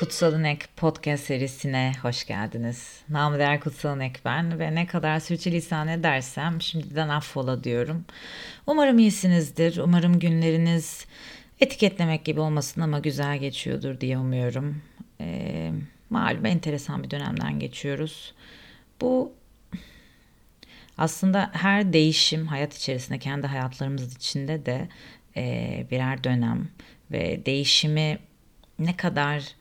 Kutsal İnek podcast serisine hoş geldiniz. Namı değer Kutsal İnek ben ve ne kadar sürçülisan edersem şimdiden affola diyorum. Umarım iyisinizdir. Umarım günleriniz etiketlemek gibi olmasın ama güzel geçiyordur diye umuyorum. Ee, malum enteresan bir dönemden geçiyoruz. Bu aslında her değişim hayat içerisinde kendi hayatlarımız içinde de e, birer dönem ve değişimi ne kadar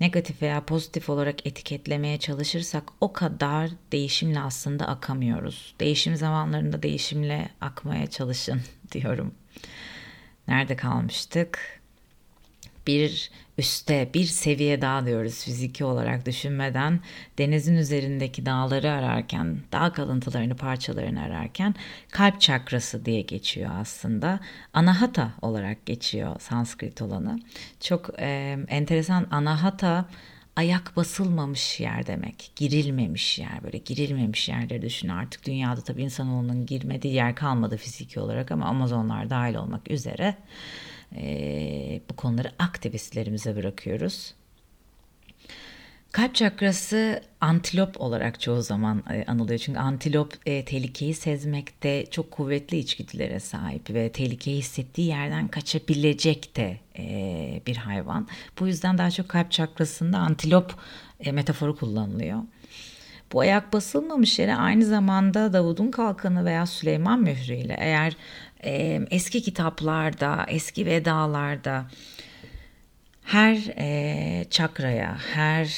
negatif veya pozitif olarak etiketlemeye çalışırsak o kadar değişimle aslında akamıyoruz. Değişim zamanlarında değişimle akmaya çalışın diyorum. Nerede kalmıştık? Bir üste, bir seviye daha diyoruz fiziki olarak düşünmeden denizin üzerindeki dağları ararken, dağ kalıntılarını, parçalarını ararken kalp çakrası diye geçiyor aslında. Anahata olarak geçiyor Sanskrit olanı. Çok e, enteresan anahata ayak basılmamış yer demek. Girilmemiş yer böyle girilmemiş yerleri düşün artık dünyada tabii insanoğlunun girmediği yer kalmadı fiziki olarak ama Amazonlar dahil olmak üzere e, bu konuları aktivistlerimize bırakıyoruz. Kalp çakrası antilop olarak çoğu zaman e, anılıyor. Çünkü antilop e, tehlikeyi sezmekte çok kuvvetli içgüdülere sahip ve tehlikeyi hissettiği yerden kaçabilecek de e, bir hayvan. Bu yüzden daha çok kalp çakrasında antilop e, metaforu kullanılıyor. Bu ayak basılmamış yere aynı zamanda Davud'un kalkanı veya Süleyman mührüyle eğer eski kitaplarda, eski vedalarda her e, çakraya, her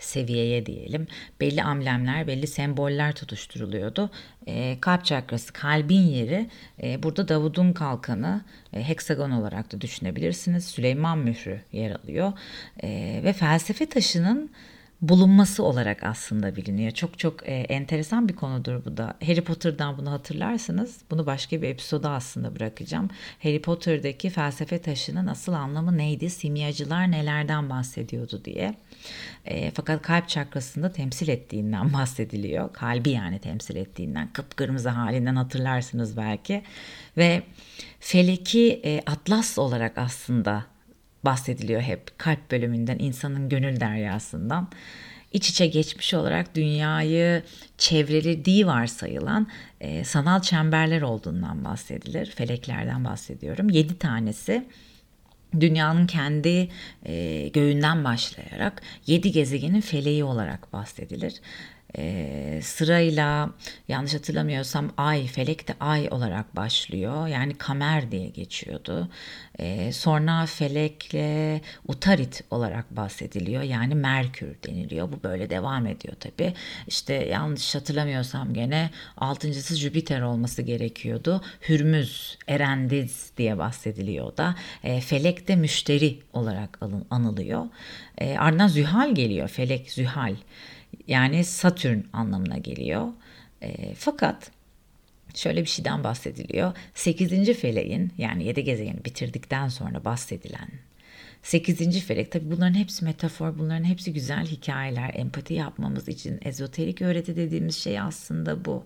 seviyeye diyelim belli amblemler, belli semboller tutuşturuluyordu. E, kalp çakrası, kalbin yeri e, burada Davud'un kalkanı e, heksagon olarak da düşünebilirsiniz. Süleyman mührü yer alıyor e, ve felsefe taşının bulunması olarak aslında biliniyor. Çok çok e, enteresan bir konudur bu da. Harry Potter'dan bunu hatırlarsınız. Bunu başka bir episoda aslında bırakacağım. Harry Potter'daki felsefe taşının asıl anlamı neydi? Simyacılar nelerden bahsediyordu diye. E, fakat kalp çakrasında temsil ettiğinden bahsediliyor. Kalbi yani temsil ettiğinden, kıpkırmızı halinden hatırlarsınız belki. Ve feleki e, atlas olarak aslında bahsediliyor hep kalp bölümünden insanın gönül deryasından iç içe geçmiş olarak dünyayı çevrelediği varsayılan e, sanal çemberler olduğundan bahsedilir. Feleklerden bahsediyorum. Yedi tanesi dünyanın kendi e, göğünden başlayarak yedi gezegenin feleği olarak bahsedilir e, sırayla yanlış hatırlamıyorsam ay felek de ay olarak başlıyor. Yani kamer diye geçiyordu. E, sonra felekle utarit olarak bahsediliyor. Yani merkür deniliyor. Bu böyle devam ediyor tabi işte yanlış hatırlamıyorsam gene altıncısı Jüpiter olması gerekiyordu. Hürmüz Erendiz diye bahsediliyor da. E, felek de müşteri olarak anılıyor. E, ardından Zühal geliyor. Felek Zühal yani Satürn anlamına geliyor. E, fakat şöyle bir şeyden bahsediliyor. 8. feleğin yani 7 gezegeni bitirdikten sonra bahsedilen 8. felek tabi bunların hepsi metafor bunların hepsi güzel hikayeler empati yapmamız için ezoterik öğreti dediğimiz şey aslında bu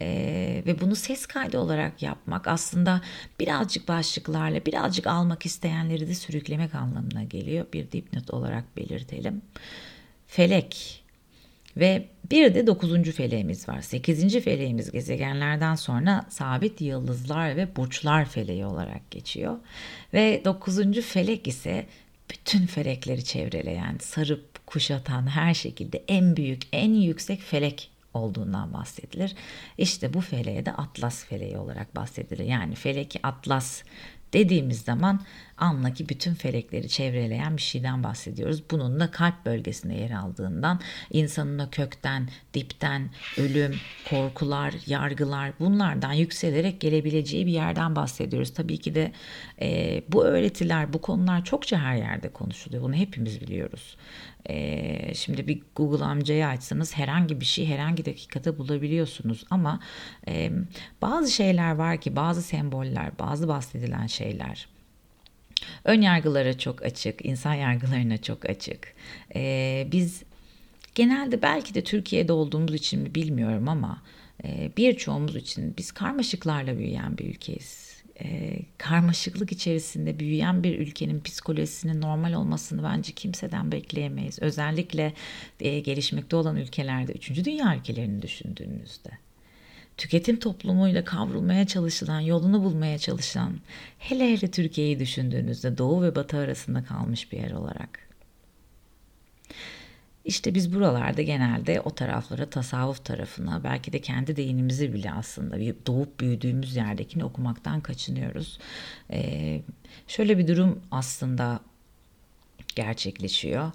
ee, ve bunu ses kaydı olarak yapmak aslında birazcık başlıklarla birazcık almak isteyenleri de sürüklemek anlamına geliyor bir dipnot olarak belirtelim felek ve bir de dokuzuncu feleğimiz var. Sekizinci feleğimiz gezegenlerden sonra sabit yıldızlar ve burçlar feleği olarak geçiyor. Ve dokuzuncu felek ise bütün felekleri çevreleyen, sarıp kuşatan her şekilde en büyük, en yüksek felek olduğundan bahsedilir. İşte bu feleğe de Atlas feleği olarak bahsedilir. Yani felek Atlas dediğimiz zaman anlaki bütün felekleri çevreleyen bir şeyden bahsediyoruz. Bunun da kalp bölgesinde yer aldığından insanın da kökten, dipten, ölüm, korkular, yargılar bunlardan yükselerek gelebileceği bir yerden bahsediyoruz. Tabii ki de e, bu öğretiler, bu konular çokça her yerde konuşuluyor. Bunu hepimiz biliyoruz. E, şimdi bir Google amcayı açsanız herhangi bir şey herhangi dakikada bulabiliyorsunuz ama e, bazı şeyler var ki bazı semboller, bazı bahsedilen şeyler Ön yargılara çok açık, insan yargılarına çok açık. Ee, biz genelde belki de Türkiye'de olduğumuz için mi bilmiyorum ama e, birçoğumuz için biz karmaşıklarla büyüyen bir ülkeyiz. e, karmaşıklık içerisinde büyüyen bir ülkenin psikolojisinin normal olmasını bence kimseden bekleyemeyiz. Özellikle e, gelişmekte olan ülkelerde, üçüncü dünya ülkelerini düşündüğünüzde. Tüketim toplumuyla kavrulmaya çalışılan, yolunu bulmaya çalışan, hele hele Türkiye'yi düşündüğünüzde doğu ve batı arasında kalmış bir yer olarak. İşte biz buralarda genelde o taraflara, tasavvuf tarafına, belki de kendi deyimimizi bile aslında doğup büyüdüğümüz yerdekini okumaktan kaçınıyoruz. Ee, şöyle bir durum aslında gerçekleşiyor.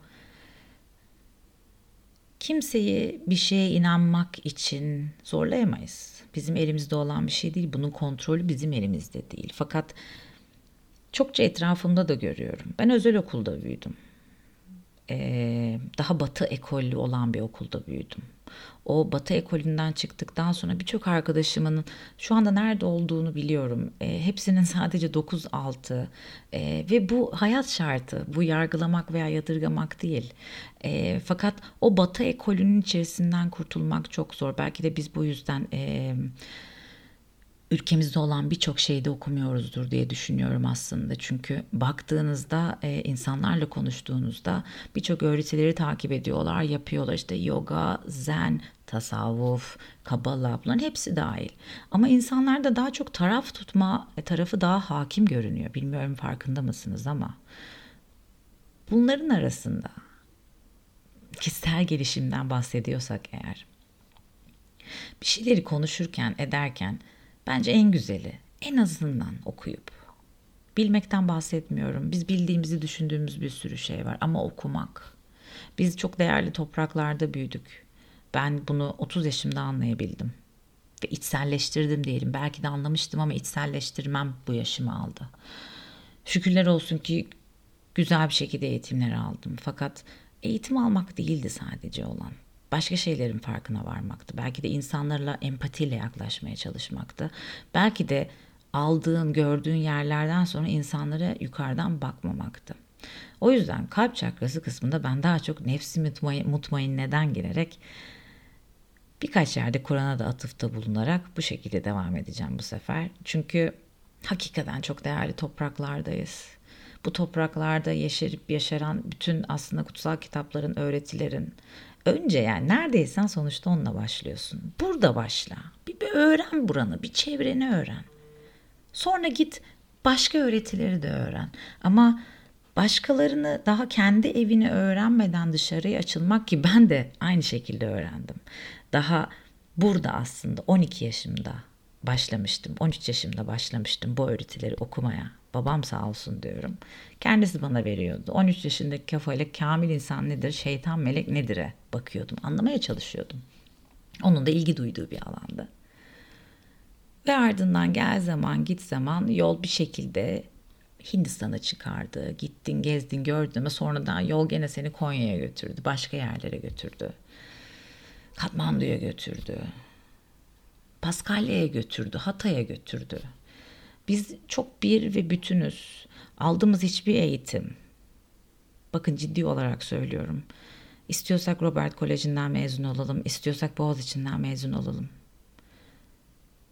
Kimseyi bir şeye inanmak için zorlayamayız. Bizim elimizde olan bir şey değil. Bunun kontrolü bizim elimizde değil. Fakat çokça etrafımda da görüyorum. Ben özel okulda büyüdüm e, daha batı ekollü olan bir okulda büyüdüm. O batı ekolünden çıktıktan sonra birçok arkadaşımın şu anda nerede olduğunu biliyorum. E, hepsinin sadece 9-6 e, ve bu hayat şartı. Bu yargılamak veya yadırgamak değil. E, fakat o batı ekolünün içerisinden kurtulmak çok zor. Belki de biz bu yüzden... E, ülkemizde olan birçok şeyde okumuyoruzdur diye düşünüyorum aslında. Çünkü baktığınızda e, insanlarla konuştuğunuzda birçok öğretileri takip ediyorlar, yapıyorlar. İşte yoga, zen, tasavvuf, kabala bunların hepsi dahil. Ama insanlarda daha çok taraf tutma e, tarafı daha hakim görünüyor. Bilmiyorum farkında mısınız ama bunların arasında kişisel gelişimden bahsediyorsak eğer bir şeyleri konuşurken ederken Bence en güzeli en azından okuyup bilmekten bahsetmiyorum. Biz bildiğimizi düşündüğümüz bir sürü şey var ama okumak. Biz çok değerli topraklarda büyüdük. Ben bunu 30 yaşımda anlayabildim. Ve içselleştirdim diyelim. Belki de anlamıştım ama içselleştirmem bu yaşımı aldı. Şükürler olsun ki güzel bir şekilde eğitimler aldım. Fakat eğitim almak değildi sadece olan başka şeylerin farkına varmaktı. Belki de insanlarla empatiyle yaklaşmaya çalışmaktı. Belki de aldığın, gördüğün yerlerden sonra insanlara yukarıdan bakmamaktı. O yüzden kalp çakrası kısmında ben daha çok nefsi mutmain, mutmain neden girerek birkaç yerde Kur'an'a da atıfta bulunarak bu şekilde devam edeceğim bu sefer. Çünkü hakikaten çok değerli topraklardayız. Bu topraklarda yaşayıp yaşaran bütün aslında kutsal kitapların, öğretilerin, Önce yani neredeysen sonuçta onunla başlıyorsun. Burada başla. Bir, bir öğren buranı, bir çevreni öğren. Sonra git başka öğretileri de öğren. Ama başkalarını daha kendi evini öğrenmeden dışarıya açılmak ki ben de aynı şekilde öğrendim. Daha burada aslında 12 yaşımda başlamıştım. 13 yaşımda başlamıştım bu öğretileri okumaya. Babam sağ olsun diyorum. Kendisi bana veriyordu. 13 yaşındaki kafayla kamil insan nedir, şeytan melek nedir'e bakıyordum. Anlamaya çalışıyordum. Onun da ilgi duyduğu bir alanda. Ve ardından gel zaman git zaman yol bir şekilde Hindistan'a çıkardı. Gittin, gezdin, gördün ama sonradan yol gene seni Konya'ya götürdü. Başka yerlere götürdü. Katmandu'ya götürdü. Paskalya'ya götürdü. Hatay'a götürdü. Biz çok bir ve bütünüz. Aldığımız hiçbir eğitim. Bakın ciddi olarak söylüyorum. İstiyorsak Robert Koleji'nden mezun olalım, istiyorsak Boğaziçi'nden mezun olalım.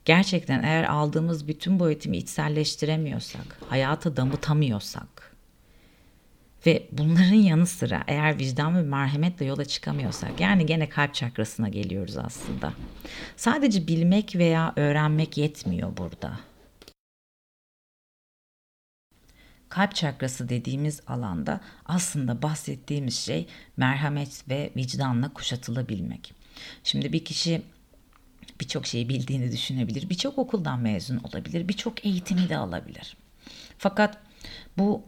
Gerçekten eğer aldığımız bütün bu eğitimi içselleştiremiyorsak, hayata damıtamıyorsak ve bunların yanı sıra eğer vicdan ve merhametle yola çıkamıyorsak yani gene kalp çakrasına geliyoruz aslında. Sadece bilmek veya öğrenmek yetmiyor burada. kalp çakrası dediğimiz alanda aslında bahsettiğimiz şey merhamet ve vicdanla kuşatılabilmek. Şimdi bir kişi birçok şeyi bildiğini düşünebilir, birçok okuldan mezun olabilir, birçok eğitimi de alabilir. Fakat bu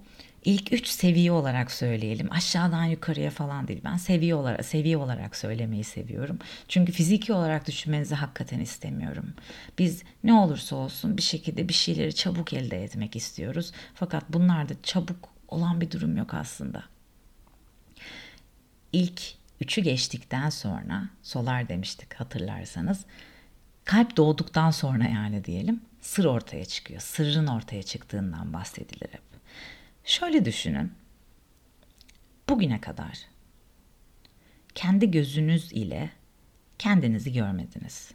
İlk üç seviye olarak söyleyelim. Aşağıdan yukarıya falan değil. Ben seviye olarak seviye olarak söylemeyi seviyorum. Çünkü fiziki olarak düşünmenizi hakikaten istemiyorum. Biz ne olursa olsun bir şekilde bir şeyleri çabuk elde etmek istiyoruz. Fakat bunlarda çabuk olan bir durum yok aslında. İlk üçü geçtikten sonra solar demiştik hatırlarsanız. Kalp doğduktan sonra yani diyelim sır ortaya çıkıyor. Sırrın ortaya çıktığından bahsedilir hep. Şöyle düşünün. Bugüne kadar kendi gözünüz ile kendinizi görmediniz.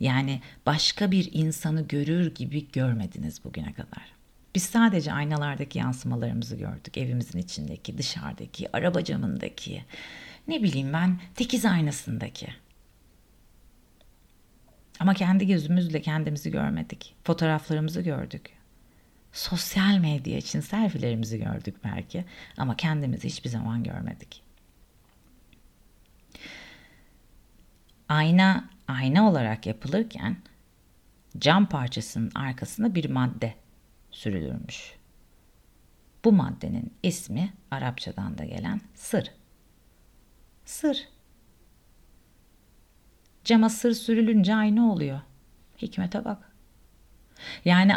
Yani başka bir insanı görür gibi görmediniz bugüne kadar. Biz sadece aynalardaki yansımalarımızı gördük. Evimizin içindeki, dışarıdaki, araba camındaki, ne bileyim ben dikiz aynasındaki. Ama kendi gözümüzle kendimizi görmedik. Fotoğraflarımızı gördük. Sosyal medya için selfilerimizi gördük belki ama kendimizi hiçbir zaman görmedik. Ayna ayna olarak yapılırken cam parçasının arkasına bir madde sürülürmüş. Bu maddenin ismi Arapçadan da gelen sır. Sır. Cama sır sürülünce ayna oluyor. Hikmete bak. Yani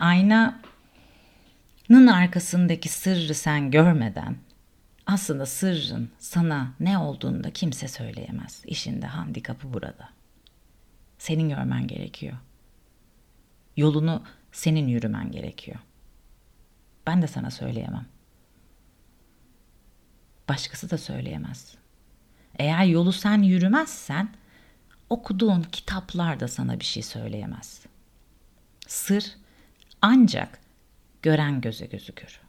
aynanın arkasındaki sırrı sen görmeden aslında sırrın sana ne olduğunu da kimse söyleyemez. İşin de handikapı burada. Senin görmen gerekiyor. Yolunu senin yürümen gerekiyor. Ben de sana söyleyemem. Başkası da söyleyemez. Eğer yolu sen yürümezsen okuduğun kitaplar da sana bir şey söyleyemez. Sır ancak gören göze gözükür.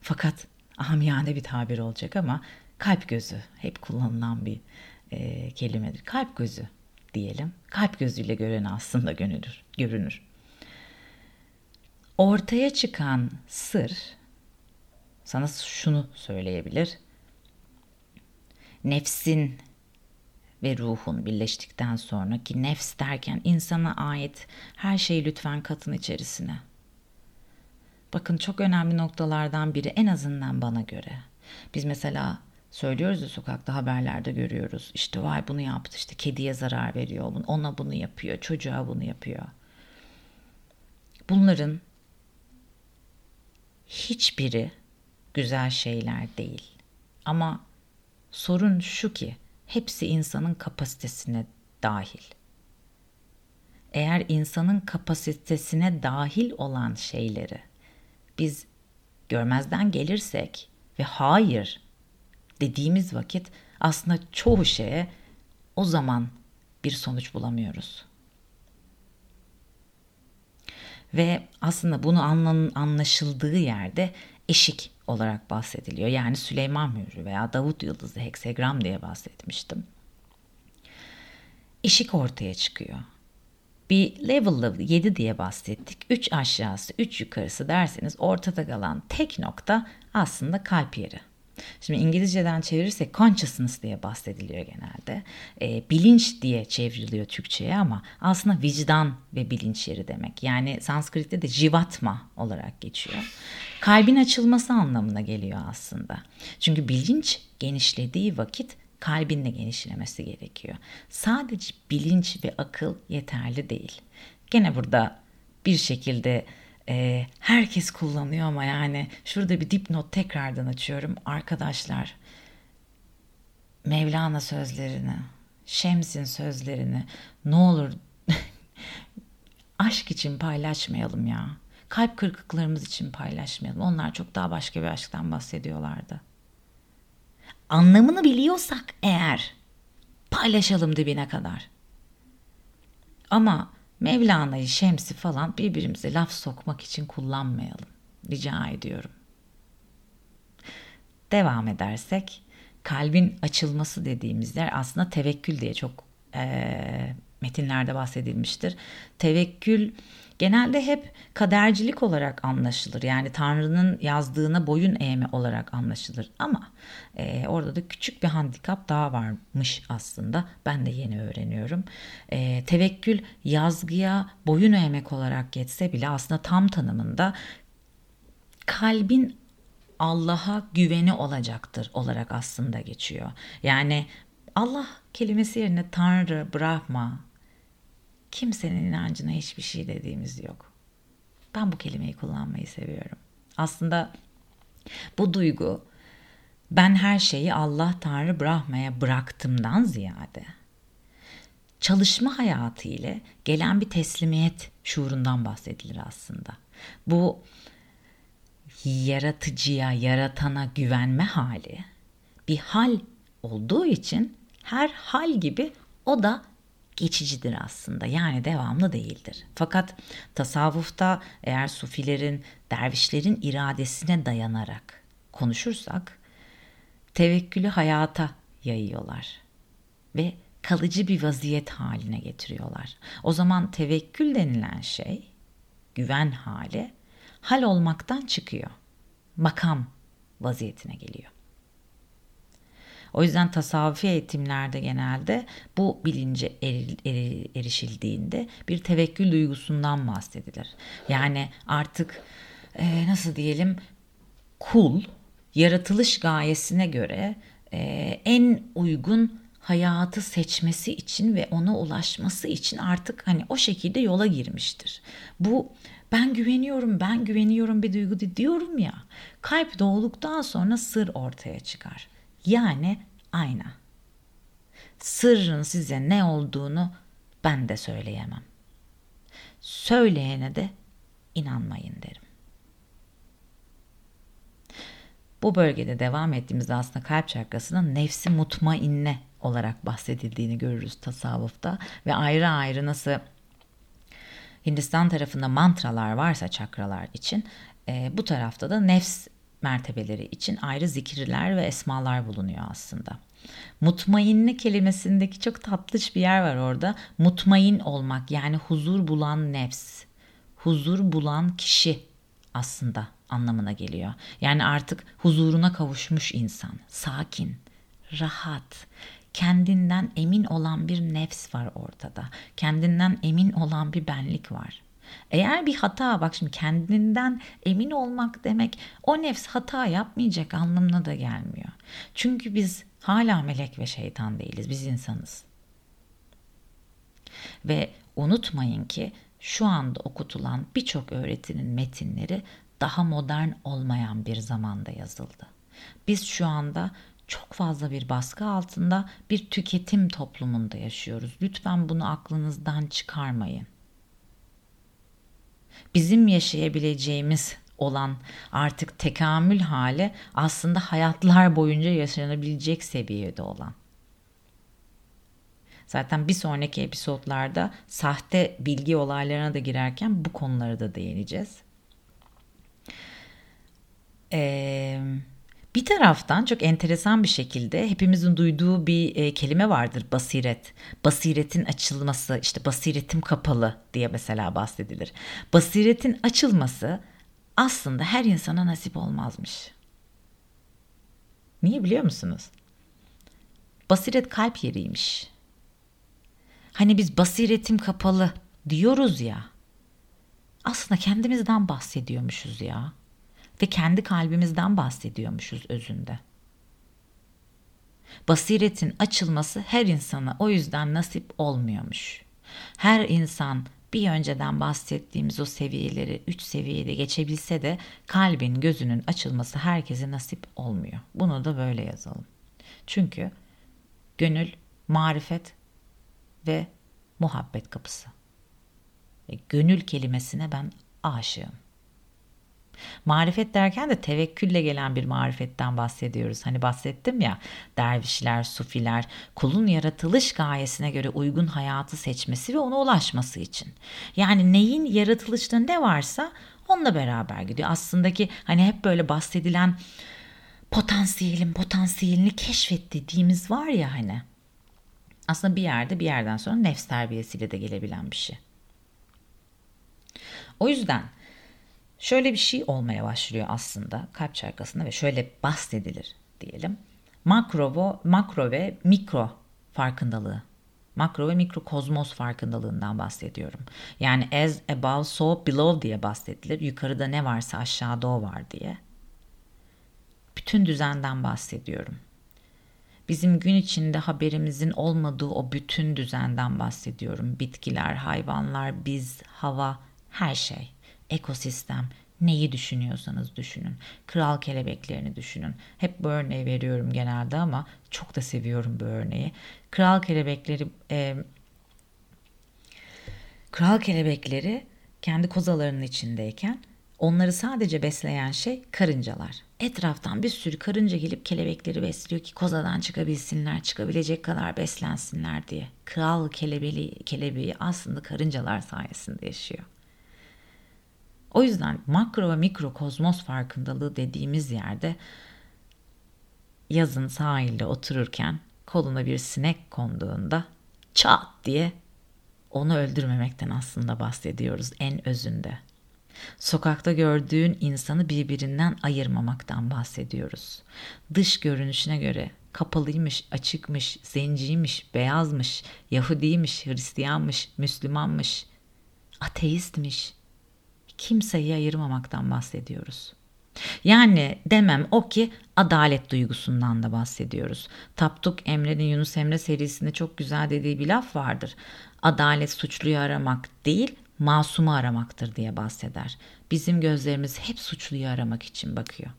Fakat amiyane bir tabir olacak ama kalp gözü hep kullanılan bir e, kelimedir. Kalp gözü diyelim. Kalp gözüyle gören aslında görünür. görünür. Ortaya çıkan sır sana şunu söyleyebilir. Nefsin ve ruhun birleştikten sonra ki nefs derken insana ait her şeyi lütfen katın içerisine. Bakın çok önemli noktalardan biri en azından bana göre. Biz mesela söylüyoruz ya sokakta haberlerde görüyoruz. İşte vay bunu yaptı işte kediye zarar veriyor. Ona bunu yapıyor. Çocuğa bunu yapıyor. Bunların hiçbiri güzel şeyler değil. Ama sorun şu ki hepsi insanın kapasitesine dahil. Eğer insanın kapasitesine dahil olan şeyleri biz görmezden gelirsek ve hayır dediğimiz vakit aslında çoğu şeye o zaman bir sonuç bulamıyoruz. Ve aslında bunu anlaşıldığı yerde eşik olarak bahsediliyor. Yani Süleyman Mührü veya Davut Yıldızı heksagram diye bahsetmiştim. Eşik ortaya çıkıyor. Bir level 7 diye bahsettik. 3 aşağısı, 3 yukarısı derseniz ortada kalan tek nokta aslında kalp yeri. Şimdi İngilizceden çevirirsek consciousness diye bahsediliyor genelde. E, bilinç diye çevriliyor Türkçe'ye ama aslında vicdan ve bilinç yeri demek. Yani Sanskrit'te de jivatma olarak geçiyor. Kalbin açılması anlamına geliyor aslında. Çünkü bilinç genişlediği vakit kalbin de genişlemesi gerekiyor. Sadece bilinç ve akıl yeterli değil. Gene burada bir şekilde e, herkes kullanıyor ama yani şurada bir dipnot tekrardan açıyorum. Arkadaşlar Mevlana sözlerini, Şems'in sözlerini ne olur aşk için paylaşmayalım ya. Kalp kırıklıklarımız için paylaşmayalım. Onlar çok daha başka bir aşktan bahsediyorlardı. Anlamını biliyorsak eğer paylaşalım dibine kadar. Ama Mevlana'yı, Şems'i falan birbirimize laf sokmak için kullanmayalım. Rica ediyorum. Devam edersek kalbin açılması dediğimiz yer aslında tevekkül diye çok e, metinlerde bahsedilmiştir. Tevekkül genelde hep kadercilik olarak anlaşılır. Yani Tanrı'nın yazdığına boyun eğme olarak anlaşılır. Ama e, orada da küçük bir handikap daha varmış aslında. Ben de yeni öğreniyorum. E, tevekkül yazgıya boyun eğmek olarak geçse bile aslında tam tanımında kalbin Allah'a güveni olacaktır olarak aslında geçiyor. Yani Allah kelimesi yerine Tanrı, Brahma, kimsenin inancına hiçbir şey dediğimiz yok. Ben bu kelimeyi kullanmayı seviyorum. Aslında bu duygu ben her şeyi Allah Tanrı Brahma'ya bıraktımdan ziyade çalışma hayatı ile gelen bir teslimiyet şuurundan bahsedilir aslında. Bu yaratıcıya, yaratana güvenme hali bir hal olduğu için her hal gibi o da geçicidir aslında. Yani devamlı değildir. Fakat tasavvufta eğer sufilerin, dervişlerin iradesine dayanarak konuşursak tevekkülü hayata yayıyorlar ve kalıcı bir vaziyet haline getiriyorlar. O zaman tevekkül denilen şey güven hali hal olmaktan çıkıyor. Makam vaziyetine geliyor. O yüzden tasavvufi eğitimlerde genelde bu bilince erişildiğinde bir tevekkül duygusundan bahsedilir. Yani artık e, nasıl diyelim kul yaratılış gayesine göre e, en uygun hayatı seçmesi için ve ona ulaşması için artık hani o şekilde yola girmiştir. Bu ben güveniyorum, ben güveniyorum bir duygu diyorum ya. Kalp doğduktan sonra sır ortaya çıkar. Yani ayna. Sırrın size ne olduğunu ben de söyleyemem. Söyleyene de inanmayın derim. Bu bölgede devam ettiğimizde aslında kalp çakrasının nefsi mutmainne olarak bahsedildiğini görürüz tasavvufta ve ayrı ayrı nasıl Hindistan tarafında mantralar varsa çakralar için e, bu tarafta da nefs mertebeleri için ayrı zikirler ve esmalar bulunuyor aslında. Mutmainli kelimesindeki çok tatlış bir yer var orada. Mutmain olmak yani huzur bulan nefs, huzur bulan kişi aslında anlamına geliyor. Yani artık huzuruna kavuşmuş insan, sakin, rahat, kendinden emin olan bir nefs var ortada. Kendinden emin olan bir benlik var. Eğer bir hata bak şimdi kendinden emin olmak demek o nefs hata yapmayacak anlamına da gelmiyor. Çünkü biz hala melek ve şeytan değiliz. Biz insanız. Ve unutmayın ki şu anda okutulan birçok öğretinin metinleri daha modern olmayan bir zamanda yazıldı. Biz şu anda çok fazla bir baskı altında bir tüketim toplumunda yaşıyoruz. Lütfen bunu aklınızdan çıkarmayın. Bizim yaşayabileceğimiz olan artık tekamül hali aslında hayatlar boyunca yaşanabilecek seviyede olan. Zaten bir sonraki episodlarda sahte bilgi olaylarına da girerken bu konulara da değineceğiz. Eee bir taraftan çok enteresan bir şekilde hepimizin duyduğu bir e, kelime vardır basiret. Basiretin açılması işte basiretim kapalı diye mesela bahsedilir. Basiretin açılması aslında her insana nasip olmazmış. Niye biliyor musunuz? Basiret kalp yeriymiş. Hani biz basiretim kapalı diyoruz ya. Aslında kendimizden bahsediyormuşuz ya ve kendi kalbimizden bahsediyormuşuz özünde. Basiretin açılması her insana o yüzden nasip olmuyormuş. Her insan bir önceden bahsettiğimiz o seviyeleri üç seviyede geçebilse de kalbin gözünün açılması herkese nasip olmuyor. Bunu da böyle yazalım. Çünkü gönül, marifet ve muhabbet kapısı. Ve gönül kelimesine ben aşığım. Marifet derken de tevekkülle gelen bir marifetten bahsediyoruz. Hani bahsettim ya dervişler, sufiler kulun yaratılış gayesine göre uygun hayatı seçmesi ve ona ulaşması için. Yani neyin yaratılışta ne varsa onunla beraber gidiyor. Aslında ki hani hep böyle bahsedilen potansiyelin potansiyelini keşfet dediğimiz var ya hani. Aslında bir yerde bir yerden sonra nefs terbiyesiyle de gelebilen bir şey. O yüzden Şöyle bir şey olmaya başlıyor aslında kalp çarkasında ve şöyle bahsedilir diyelim. Makro, makro ve mikro farkındalığı. Makro ve mikro kozmos farkındalığından bahsediyorum. Yani as above so below diye bahsedilir. Yukarıda ne varsa aşağıda o var diye. Bütün düzenden bahsediyorum. Bizim gün içinde haberimizin olmadığı o bütün düzenden bahsediyorum. Bitkiler, hayvanlar, biz, hava, her şey ekosistem, neyi düşünüyorsanız düşünün. Kral kelebeklerini düşünün. Hep bu örneği veriyorum genelde ama çok da seviyorum bu örneği. Kral kelebekleri e, kral kelebekleri kendi kozalarının içindeyken Onları sadece besleyen şey karıncalar. Etraftan bir sürü karınca gelip kelebekleri besliyor ki kozadan çıkabilsinler, çıkabilecek kadar beslensinler diye. Kral kelebeği, kelebeği aslında karıncalar sayesinde yaşıyor. O yüzden makro ve mikro kozmos farkındalığı dediğimiz yerde yazın sahilde otururken koluna bir sinek konduğunda çat diye onu öldürmemekten aslında bahsediyoruz en özünde. Sokakta gördüğün insanı birbirinden ayırmamaktan bahsediyoruz. Dış görünüşüne göre kapalıymış, açıkmış, zenciymiş, beyazmış, Yahudiymiş, Hristiyanmış, Müslümanmış, ateistmiş. Kimseyi ayırmamaktan bahsediyoruz. Yani demem o ki adalet duygusundan da bahsediyoruz. Tapduk Emre'nin Yunus Emre serisinde çok güzel dediği bir laf vardır. Adalet suçluyu aramak değil, masumu aramaktır diye bahseder. Bizim gözlerimiz hep suçluyu aramak için bakıyor.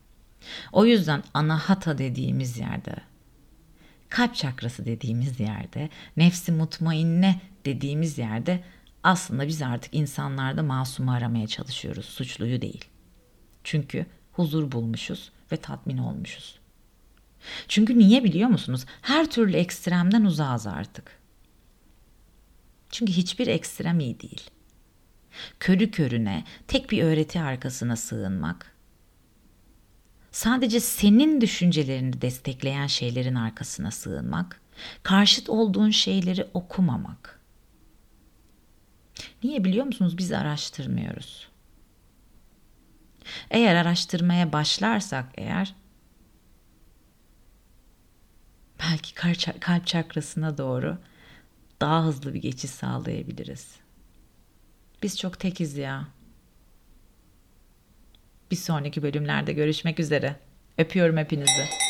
O yüzden anahata dediğimiz yerde, kalp çakrası dediğimiz yerde, nefsi mutmainne dediğimiz yerde aslında biz artık insanlarda masumu aramaya çalışıyoruz, suçluyu değil. Çünkü huzur bulmuşuz ve tatmin olmuşuz. Çünkü niye biliyor musunuz? Her türlü ekstremden uzağız artık. Çünkü hiçbir ekstrem iyi değil. Körü körüne tek bir öğreti arkasına sığınmak, sadece senin düşüncelerini destekleyen şeylerin arkasına sığınmak, karşıt olduğun şeyleri okumamak. Niye biliyor musunuz? Biz araştırmıyoruz. Eğer araştırmaya başlarsak eğer belki kalp çakrasına doğru daha hızlı bir geçiş sağlayabiliriz. Biz çok tekiz ya. Bir sonraki bölümlerde görüşmek üzere. Öpüyorum hepinizi.